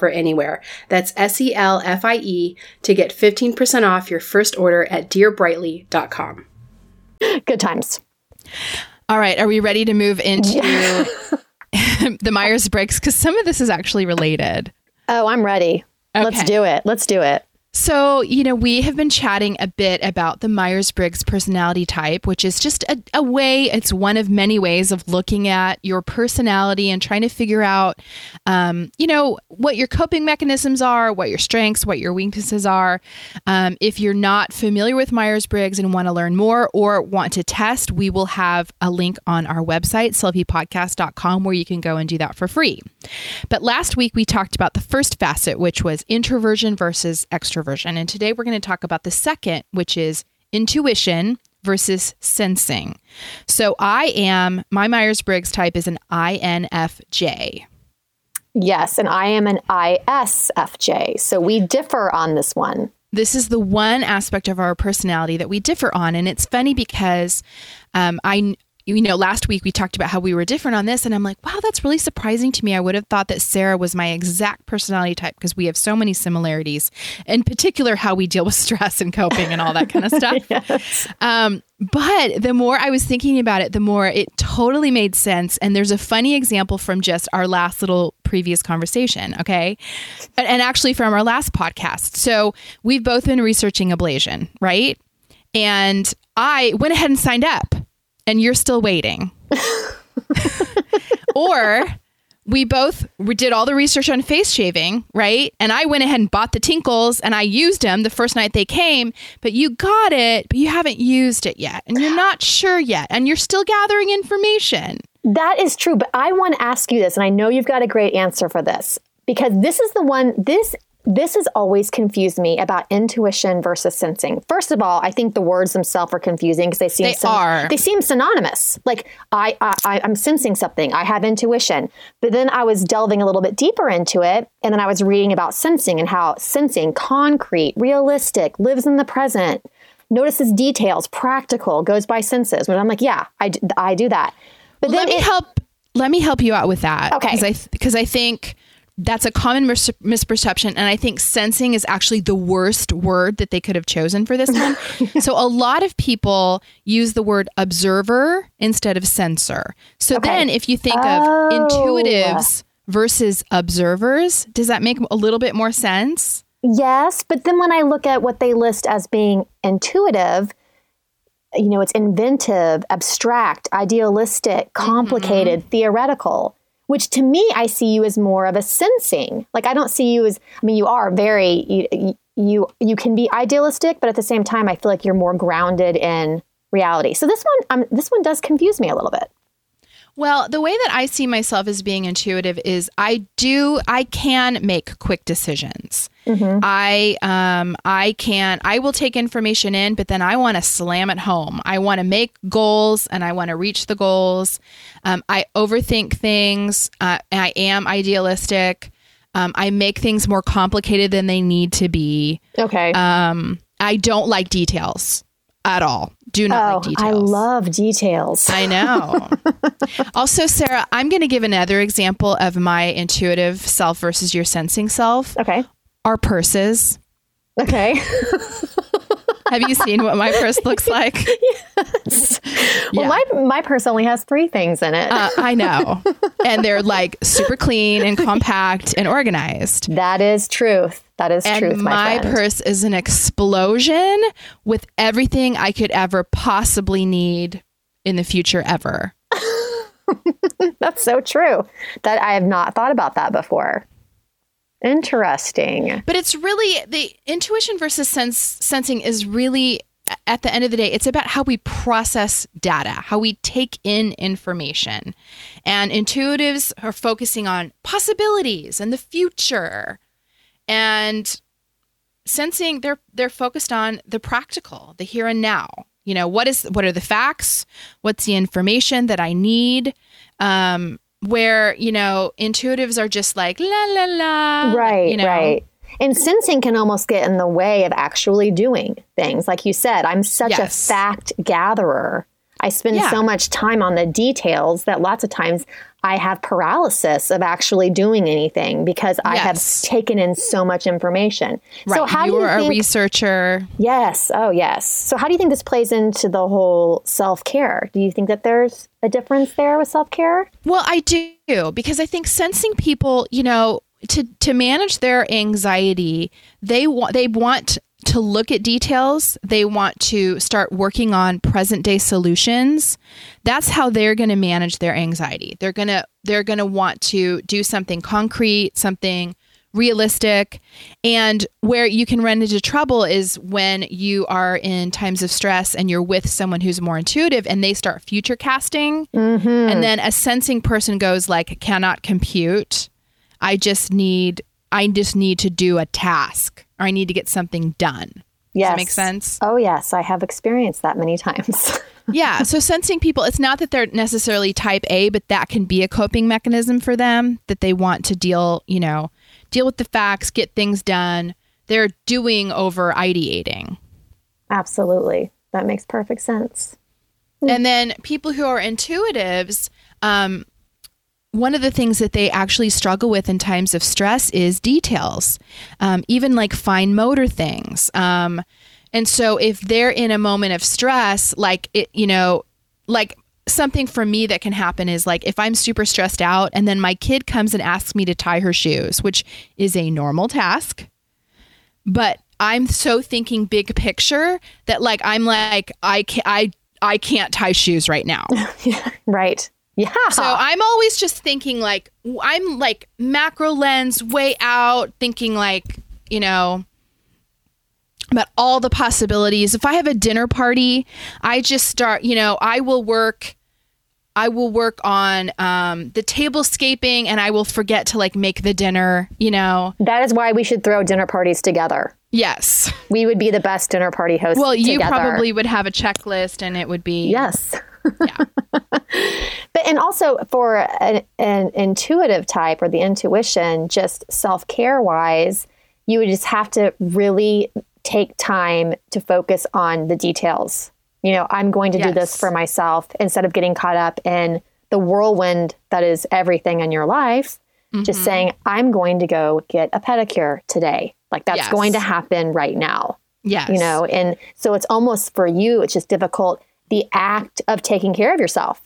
anywhere. That's S E L F I E to get 15% off your first order at dearbrightly.com. Good times. All right. Are we ready to move into the Myers Briggs? Because some of this is actually related. Oh, I'm ready. Okay. Let's do it. Let's do it. So, you know, we have been chatting a bit about the Myers Briggs personality type, which is just a, a, way, it's one of many ways of looking at your personality and trying to figure out, um, you know, what your coping mechanisms are, what your strengths, what your weaknesses are. Um, if you're not familiar with Myers Briggs and want to learn more or want to test, we will have a link on our website, selfiepodcast.com, where you can go and do that for free. But last week we talked about the first facet, which was introversion versus extroversion extroversion. And today we're going to talk about the second, which is intuition versus sensing. So I am, my Myers Briggs type is an INFJ. Yes, and I am an ISFJ. So we differ on this one. This is the one aspect of our personality that we differ on. And it's funny because um, I you know, last week we talked about how we were different on this, and I'm like, wow, that's really surprising to me. I would have thought that Sarah was my exact personality type because we have so many similarities, in particular, how we deal with stress and coping and all that kind of stuff. yes. um, but the more I was thinking about it, the more it totally made sense. And there's a funny example from just our last little previous conversation, okay? And actually from our last podcast. So we've both been researching ablation, right? And I went ahead and signed up and you're still waiting. or we both did all the research on face shaving, right? And I went ahead and bought the Tinkles and I used them the first night they came, but you got it, but you haven't used it yet. And you're not sure yet. And you're still gathering information. That is true. But I want to ask you this, and I know you've got a great answer for this because this is the one, this this has always confused me about intuition versus sensing. First of all, I think the words themselves are confusing because they seem They are. they seem synonymous. Like I, I I'm sensing something. I have intuition. But then I was delving a little bit deeper into it, and then I was reading about sensing and how sensing concrete, realistic, lives in the present, notices details, practical, goes by senses. When I'm like, yeah, I, I do that. But let then me it, help let me help you out with that Okay. because i because i think that's a common mis- misperception and i think sensing is actually the worst word that they could have chosen for this one. So a lot of people use the word observer instead of sensor. So Okay. then if you think Oh. of intuitives versus observers does that make a little bit more sense? Yes, but then when I look at what they list as being intuitive, you know, it's inventive, abstract, idealistic, mm-hmm. complicated, theoretical, which to me I see you as more of a sensing. Like I don't see you as I mean you are very you you, you can be idealistic, but at the same time I feel like you're more grounded in reality. So this one um, this one does confuse me a little bit. Well, the way that I see myself as being intuitive is I do I can make quick decisions. I um I can I will take information in, but then I want to slam it home. I want to make goals and I want to reach the goals. Um, I overthink things. Uh, I am idealistic. Um, I make things more complicated than they need to be. Okay. Um, I don't like details at all. Do not oh, like details. I love details. I know. also, Sarah, I'm going to give another example of my intuitive self versus your sensing self. okay. Our purses. Okay. Have you seen what my purse looks like? Yes. Well, my my purse only has three things in it. Uh, I know. And they're like super clean and compact and organized. that is truth. That is And truth, my, my purse is an explosion with everything I could ever possibly need in the future ever. That's so true. That I have not thought about that before. Interesting. But it's really the intuition versus sense sensing is really at the end of the day, it's about how we process data, how we take in information. And intuitives are focusing on possibilities and the future. And sensing they're they're focused on the practical, the here and now. You know, what is what are the facts? What's the information that I need? Um where, you know, intuitives are just like la la la. Right, you know, right. And sensing can almost get in the way of actually doing things. Like you said, I'm such Yes. a fact gatherer. I spend Yeah. so much time on the details that lots of times I have paralysis of actually doing anything because I have taken in so much information. Right. So how you do you think a researcher. Yes. Oh, yes. So, how do you think this plays into the whole self care? Do you think that there's a difference there with self care? Well, I do because I think sensing people, you know, to to manage their anxiety, they want they want to look at details. They want to start working on present day solutions. That's how they're going to manage their anxiety. They're going to they're going to want to do something concrete, something realistic. And where you can run into trouble is when you are in times of stress and you're with someone who's more intuitive and they start future casting. Mm-hmm. And then a sensing person goes like cannot compute. I just need I just need to do a task or I need to get something done. Yes. that make sense? Oh, yes. I have experienced that many times. yeah. So sensing people, it's not that they're necessarily type A, but that can be a coping mechanism for them that they want to deal, you know, deal with the facts, get things done. They're doing over ideating. Absolutely. That makes perfect sense. And then people who are intuitives, um, one of the things that they actually struggle with in times of stress is details, um, even like fine motor things. Um, and so if they're in a moment of stress, like it, you know, like something for me that can happen is like if I'm super stressed out and then my kid comes and asks me to tie her shoes, which is a normal task, but I'm so thinking big picture that like I'm like I can I I can't tie shoes right now. Right. Yeah. So I'm always just thinking like I'm like macro lens way out, thinking like, you know, about all the possibilities. If I have a dinner party, I just start, you know, I will work I will work on um, the tablescaping and I will forget to like make the dinner, you know. That is why we should throw dinner parties together. Yes. We would be the best dinner party hosts. Well, you together. probably would have a checklist and it would be Yes. Yeah. But and also for an, an intuitive type or the intuition, just self care wise, you would just have to really take time to focus on the details. You know, I'm going to do this for myself instead of getting caught up in the whirlwind that is everything in your life. Mm-hmm. Just saying, I'm going to go get a pedicure today. Like that's Yes. going to happen right now Yes. you know and so it's almost for you it's just difficult the act of taking care of yourself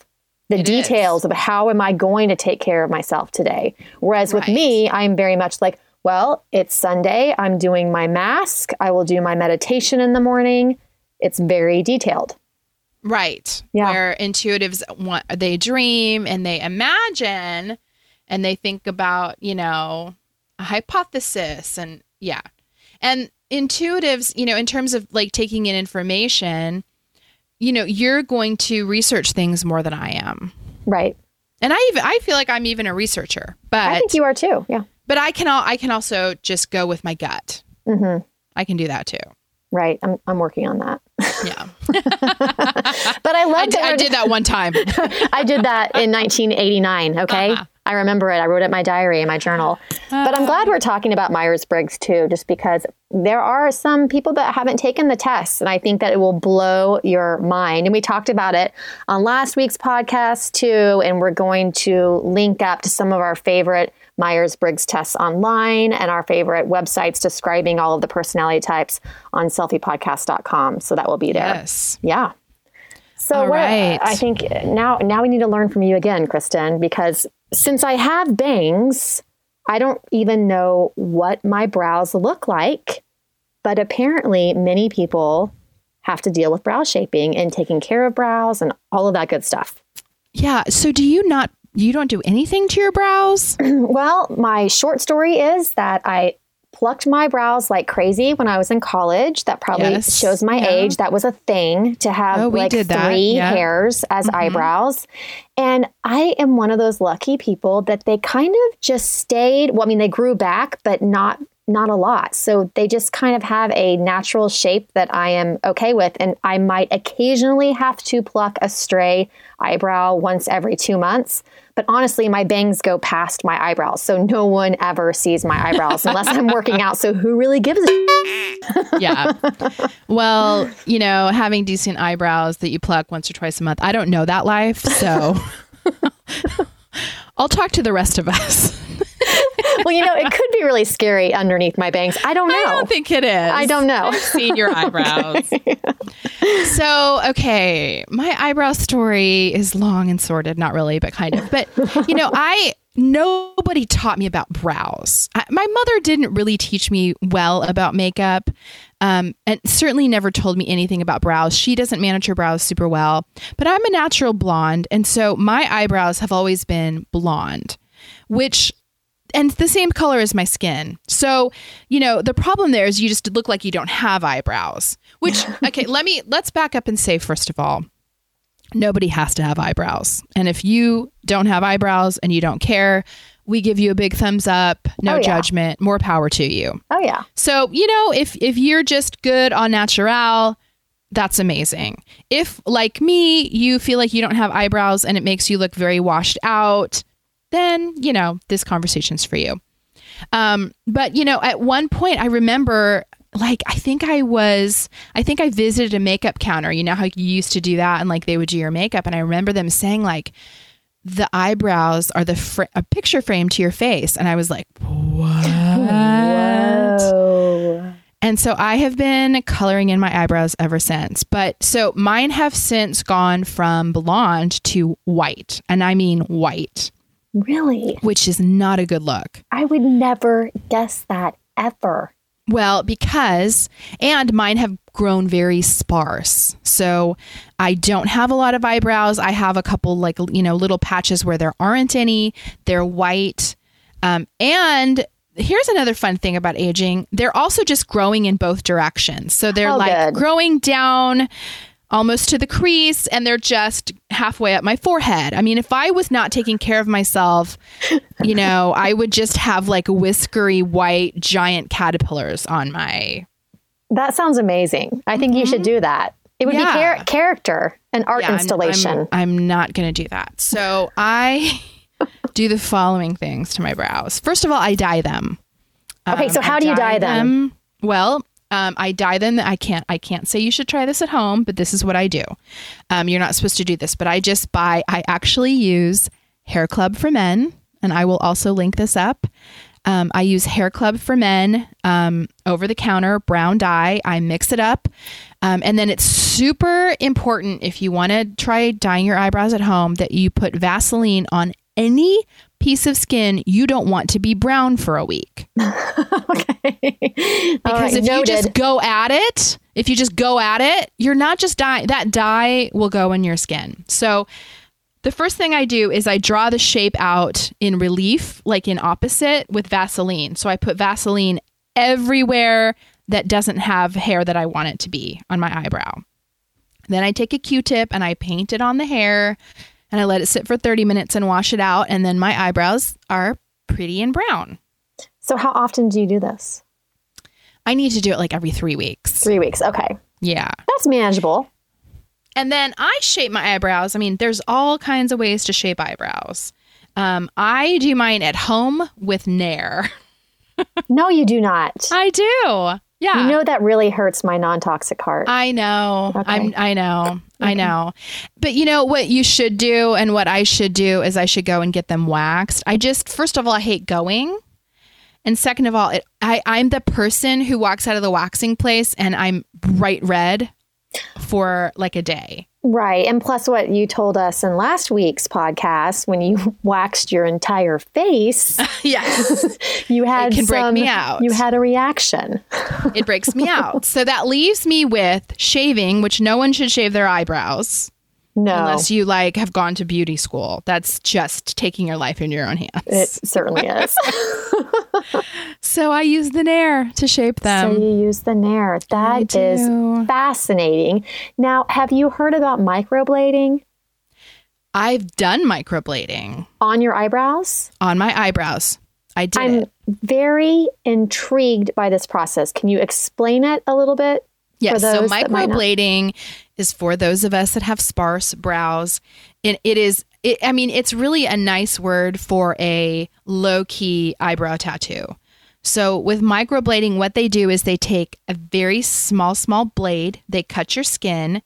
the It details of how am i going to take care of myself today whereas with me i'm very much like well it's sunday i'm doing my mask i will do my meditation in the morning it's very detailed Right. Yeah. Where intuitives want they dream and they imagine and they think about, you know, a hypothesis and yeah. And intuitives, you know, in terms of like taking in information, you know, you're going to research things more than I am. right And I even I feel like I'm even a researcher. But i think you are too yeah but I can all I can also just go with my gut. hmm I can do that too. right I'm, I'm working on that Yeah. but i love I, did, that I did that one time. I did that in 1989. Okay. Uh-huh. I remember it. I wrote it in my diary, in my journal. But I'm glad we're talking about Myers Briggs too, just because there are some people that haven't taken the test. And I think that it will blow your mind. And we talked about it on last week's podcast too. And we're going to link up to some of our favorite Myers Briggs tests online and our favorite websites describing all of the personality types on selfiepodcast.com. So that will be there. yes. Yeah. So right. I think now now we need to learn from you again, Kristen, because since I have bangs, I don't even know what my brows look like. But apparently, many people have to deal with brow shaping and taking care of brows and all of that good stuff. Yeah. So do you not you don't do anything to your brows? Well, my short story is that I plucked my brows like crazy when I was in college. That probably Yes. shows my Yeah. age. That was a thing to have Oh, like three Yeah. hairs as Mhm. eyebrows. And I am one of those lucky people that they kind of just stayed, well, I mean, they grew back, but not not a lot. So they just kind of have a natural shape that I am okay with. And I might occasionally have to pluck a stray eyebrow once every two months. But honestly, my bangs go past my eyebrows. So no one ever sees my eyebrows unless I'm working out. So who really gives a yeah. Well, you know, having decent eyebrows that you pluck once or twice a month. I don't know that life, so I'll talk to the rest of us. Well, you know, it could be really scary underneath my bangs. I don't know. I don't think it is. I don't know. I've seen your eyebrows. so, okay, my eyebrow story is long and sordid. Not really, but kind of. But, you know, I. Nobody taught me about brows. I, my mother didn't really teach me well about makeup, um, and certainly never told me anything about brows. She doesn't manage her brows super well, but I'm a natural blonde, and so my eyebrows have always been blonde, which and the same color as my skin. So, you know, the problem there is you just look like you don't have eyebrows. Which okay, let me let's back up and say first of all, nobody has to have eyebrows. And if you don't have eyebrows and you don't care, we give you a big thumbs up, no Oh, yeah. judgment, more power to you. Oh, yeah. So, you know, if if you're just good on natural, that's amazing. If like me, you feel like you don't have eyebrows and it makes you look very washed out, then, you know, this conversation's for you. Um, but you know, at one point I remember like I think I was I think I visited a makeup counter. You know how you used to do that and like they would do your makeup and I remember them saying like the eyebrows are the fr- a picture frame to your face and I was like, "What?" Whoa. And so I have been coloring in my eyebrows ever since. But so mine have since gone from blonde to white. And I mean white, Really? which is not a good look. I would never guess that ever. Well, because, and mine have grown very sparse. So I don't have a lot of eyebrows. I have a couple, like, you know, little patches where there aren't any. They're white. Um, and here's another fun thing about aging they're also just growing in both directions. So they're Oh, like good. growing down almost to the crease and they're just halfway up my forehead. I mean, if I was not taking care of myself, you know, I would just have like whiskery white giant caterpillars on my That sounds amazing. I think you should do that. It would be char- character and art Yeah, I'm- installation. I'm, I'm not going to do that. So I do the following things to my brows. First of all, I dye them. Okay, so Um, how I do you dye them? Well, um, I dye them. I can't. I can't say you should try this at home, but this is what I do. Um, you're not supposed to do this, but I just buy. I actually use Hair Club for Men, and I will also link this up. Um, I use Hair Club for Men um, over the counter brown dye. I mix it up. Um, and then it's super important if you want to try dyeing your eyebrows at home that you put Vaseline on any piece of skin you don't want to be brown for a week. okay. Because right, if you just go at it, if you just go at it, you're not just dye. That dye will go in your skin. So the first thing I do is I draw the shape out in relief, like in opposite with Vaseline. So I put Vaseline everywhere that doesn't have hair that I want it to be on my eyebrow. Then I take a Q-tip and I paint it on the hair and I let it sit for 30 minutes and wash it out and then my eyebrows are pretty and brown. so how often do you do this? I need to do it like every 3 weeks. Three weeks. Okay. Yeah. That's manageable. And then I shape my eyebrows. I mean, there's all kinds of ways to shape eyebrows. Um, I do mine at home with Nair. No, you do not. I do. Yeah. You know that really hurts my non-toxic heart. I know. Okay. I'm I know. I know. But you know what you should do and what I should do is I should go and get them waxed. I just first of all I hate going. And second of all, it, I I'm the person who walks out of the waxing place and I'm bright red for like a day. right. And plus what you told us in last week's podcast when you waxed your entire face, Yes. you had can break me out. You had a reaction. it breaks me out. So that leaves me with shaving, which no one should shave their eyebrows No. unless you like have gone to beauty school. That's just taking your life in your own hands. it certainly is. so I use the Nair to shape them. so you use the Nair. That is fascinating. Now, have you heard about microblading I've done microblading on your eyebrows? on my eyebrows. I did I'm it. very intrigued by this process. Can you explain it a little bit? Yes. So those that might not- microblading is for those of us that have sparse brows. It, it is. It, I mean, it's really a nice word for a low key eyebrow tattoo. So with microblading, what they do is they take a very small, small blade. They cut your skin.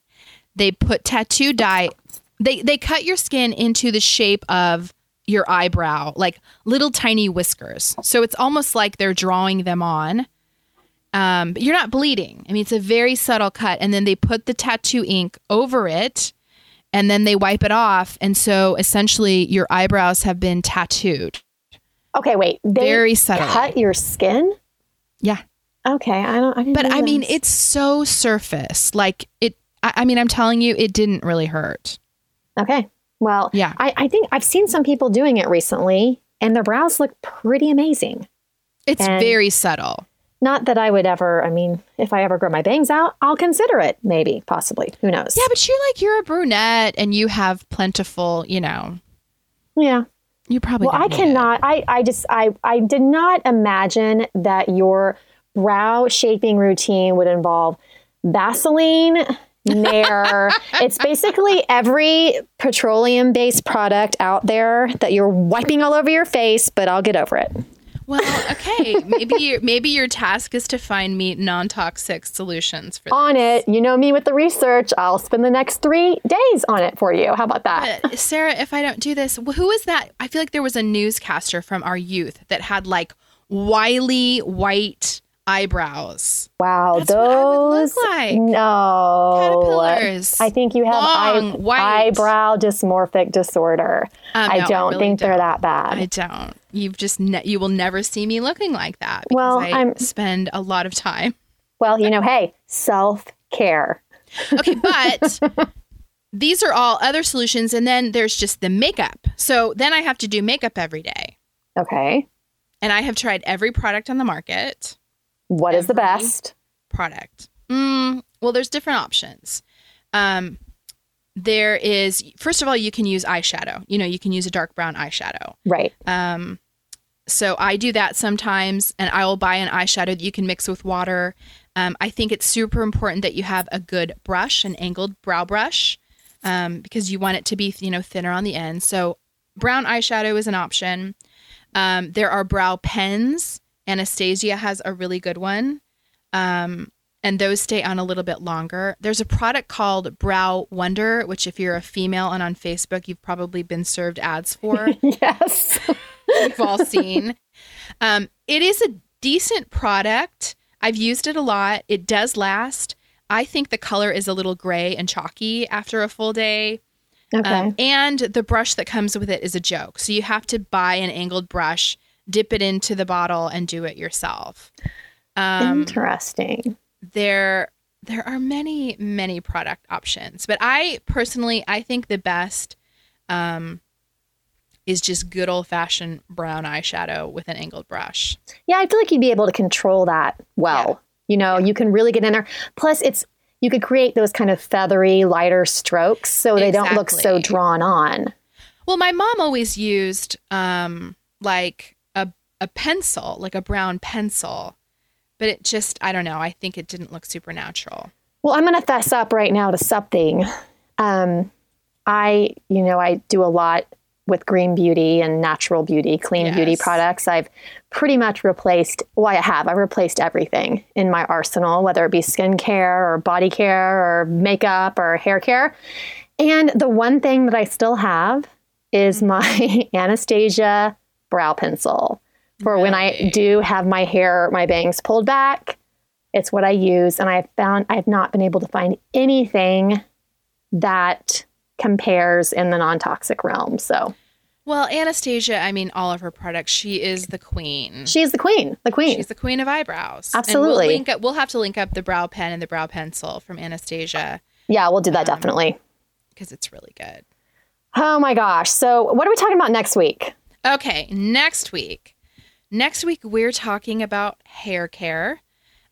They put tattoo dye. They they cut your skin into the shape of your eyebrow, like little tiny whiskers. So it's almost like they're drawing them on um, but you're not bleeding. I mean, it's a very subtle cut, and then they put the tattoo ink over it, and then they wipe it off, and so essentially your eyebrows have been tattooed. Okay, wait. They Very subtle. cut your skin? Yeah, Okay, I don't. I but I mean, it's so surface. Like it. I, I mean, I'm telling you, it didn't really hurt. okay. Well, Yeah. I, I think I've seen some people doing it recently, and their brows look pretty amazing. It's And- very subtle. Not that I would ever. I mean, if I ever grow my bangs out, I'll consider it. Maybe, possibly. Who knows? Yeah, but you're like you're a brunette, and you have plentiful. You know, Yeah. you probably. Well, I it. cannot. I, I just, I, I did not imagine that your brow shaping routine would involve Vaseline, Nair. it's basically every petroleum based product out there that you're wiping all over your face, but I'll get over it. Well, okay. maybe your maybe your task is to find me non-toxic solutions for On it. You know me with the research. I'll spend the next three days on it for you. How about that? But Sarah, if I don't do this, wh- who is that? I feel like there was a newscaster from our youth that had like wily white eyebrows. Wow, That's what I would look those. like. No. Caterpillars. I think you have Long, white. eyebrow dysmorphic disorder. Um, I no, don't really think they're that bad. I don't. You've just ne- you will never see me looking like that because Well, I I'm- spend a lot of time. well, you know, hey, self care. Okay, but these are all other solutions and then there's just the makeup. So then I have to do makeup every day. Okay. And I have tried every product on the market. What is the best? product? Mm, well, there's different options. Um, there is first of all, you can use eyeshadow. You know, you can use a dark brown eyeshadow. Right. Um, so I do that sometimes, and I will buy an eyeshadow that you can mix with water. Um, I think it's super important that you have a good brush, an angled brow brush, um, because you want it to be you know thinner on the end. So brown eyeshadow is an option. Um, there are brow pens. Anastasia has a really good one. Um, and those stay on a little bit longer. There's a product called Brow Wonder, which, if you're a female and on Facebook, you've probably been served ads for. yes. We've all seen. Um, it is a decent product. I've used it a lot. It does last. I think the color is a little gray and chalky after a full day. Okay. Um, and the brush that comes with it is a joke. So you have to buy an angled brush, dip it into the bottle, and do it yourself. Um, Interesting. there there are many many product options but i personally i think the best um is just good old fashioned brown eyeshadow with an angled brush Yeah, I feel like you'd be able to control that well. You know, you can really get in there. Plus, it's you could create those kind of feathery, lighter strokes so they don't look so drawn on. well my mom always used um like a pencil like a brown pencil but it just i don't know i think it didn't look super natural Well, I'm going to fess up right now to something. Um, I, you know, I do a lot with green beauty and natural beauty, clean beauty products. I've pretty much replaced, well, I have, I've replaced everything in my arsenal, whether it be skincare or body care or makeup or hair care. And the one thing that I still have is my Anastasia brow pencil for when I do have my hair, my bangs pulled back. It's what I use. And I've found I've not been able to find anything that compares in the non toxic realm. So well anastasia i mean all of her products she is the queen she's the queen, the queen. She's the queen of eyebrows. Absolutely. We'll, link up, we'll have to link up the brow pen and the brow pencil from Anastasia yeah, we'll do that Um, definitely. because it's really good. Oh my gosh. So, what are we talking about next week? Okay, next week. Next week, we're talking about hair care,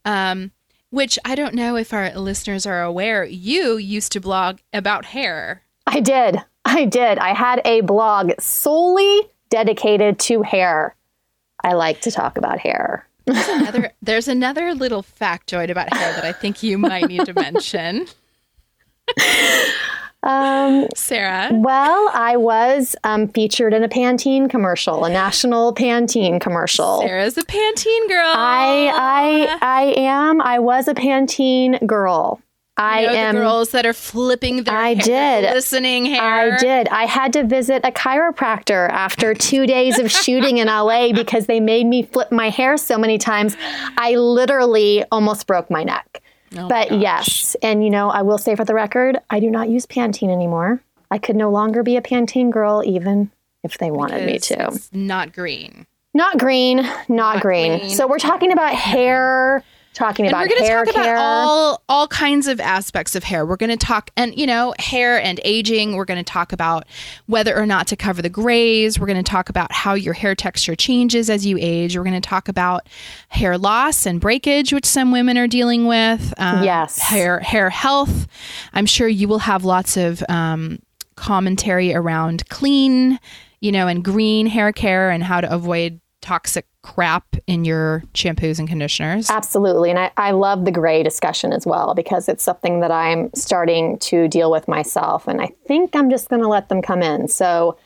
um, which I don't know if our listeners are aware. You used to blog about hair. I did. I did. I had a blog solely dedicated to hair. I like to talk about hair. Another, there's another little factoid about hair that I think you might need to mention. Um, Sarah. well, I was um, featured in a Pantene commercial, a national Pantene commercial. Sarah's a Pantene girl. I I I am. I was a Pantene girl. I You know, am the girls that are flipping their I hair, did. listening hair. I did. I had to visit a chiropractor after two days of shooting in LA because they made me flip my hair so many times. I literally almost broke my neck. Oh but gosh. yes, and you know, I will say for the record, I do not use Pantene anymore. I could no longer be a Pantene girl, even if they wanted me to. It's not green. Not green, not, Not green. green. So we're talking about hair, talking And about we're going to hair talk care. about all all kinds of aspects of hair. We're going to talk and you know hair and aging. We're going to talk about whether or not to cover the grays. We're going to talk about how your hair texture changes as you age. We're going to talk about hair loss and breakage, which some women are dealing with. Um, Yes. hair hair health. I'm sure you will have lots of um, commentary around clean, you know, and green hair care and how to avoid toxic crap in your shampoos and conditioners. Absolutely. And I, I love the gray discussion as well because it's something that I'm starting to deal with myself. And I think I'm just going to let them come in. So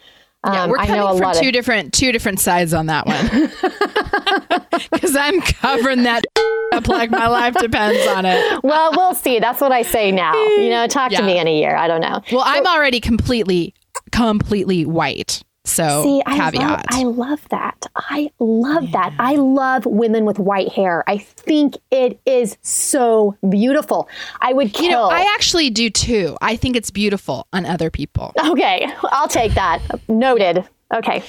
um, Yeah, we're I coming know a from two of. different two different sides on that one. Because I'm covering that up like my life depends on it. Well, we'll see. That's what I say now. You know, talk to me in a year. I don't know. Well, I'm already completely completely white. So See, I love, caveat. I love that. I love that. I love women with white hair. I think it is so beautiful. I would kill. you know, I actually do too. I think it's beautiful on other people. okay, I'll take that. Noted. Okay.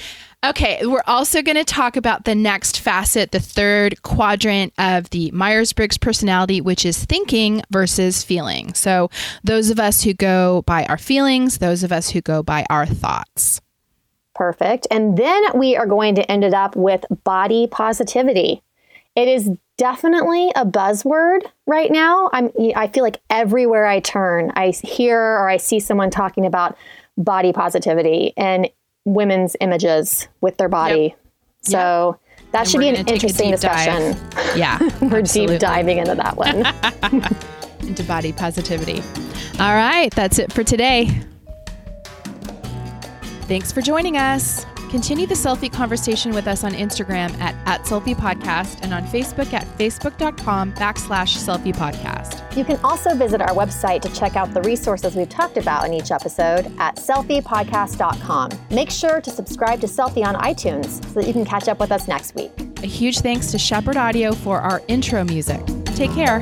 Okay, we're also going to talk about the next facet, the third quadrant of the Myers Briggs personality, which is thinking versus feeling. So, those of us who go by our feelings, those of us who go by our thoughts. Perfect. And then we are going to end it up with body positivity. It is definitely a buzzword right now. I'm I feel like everywhere I turn, I hear or I see someone talking about body positivity and women's images with their body. So that And should be an interesting deep dive. discussion. Yeah. We're absolutely. deep diving into that one. into body positivity. All right, that's it for today. Thanks for joining us. Continue the selfie conversation with us on Instagram at, at selfie podcast and on Facebook at facebook.com backslash selfie podcast. You can also visit our website to check out the resources we've talked about in each episode at selfiepodcast.com. Make sure to subscribe to Selfie on iTunes so that you can catch up with us next week. A huge thanks to Shepherd Audio for our intro music. Take care.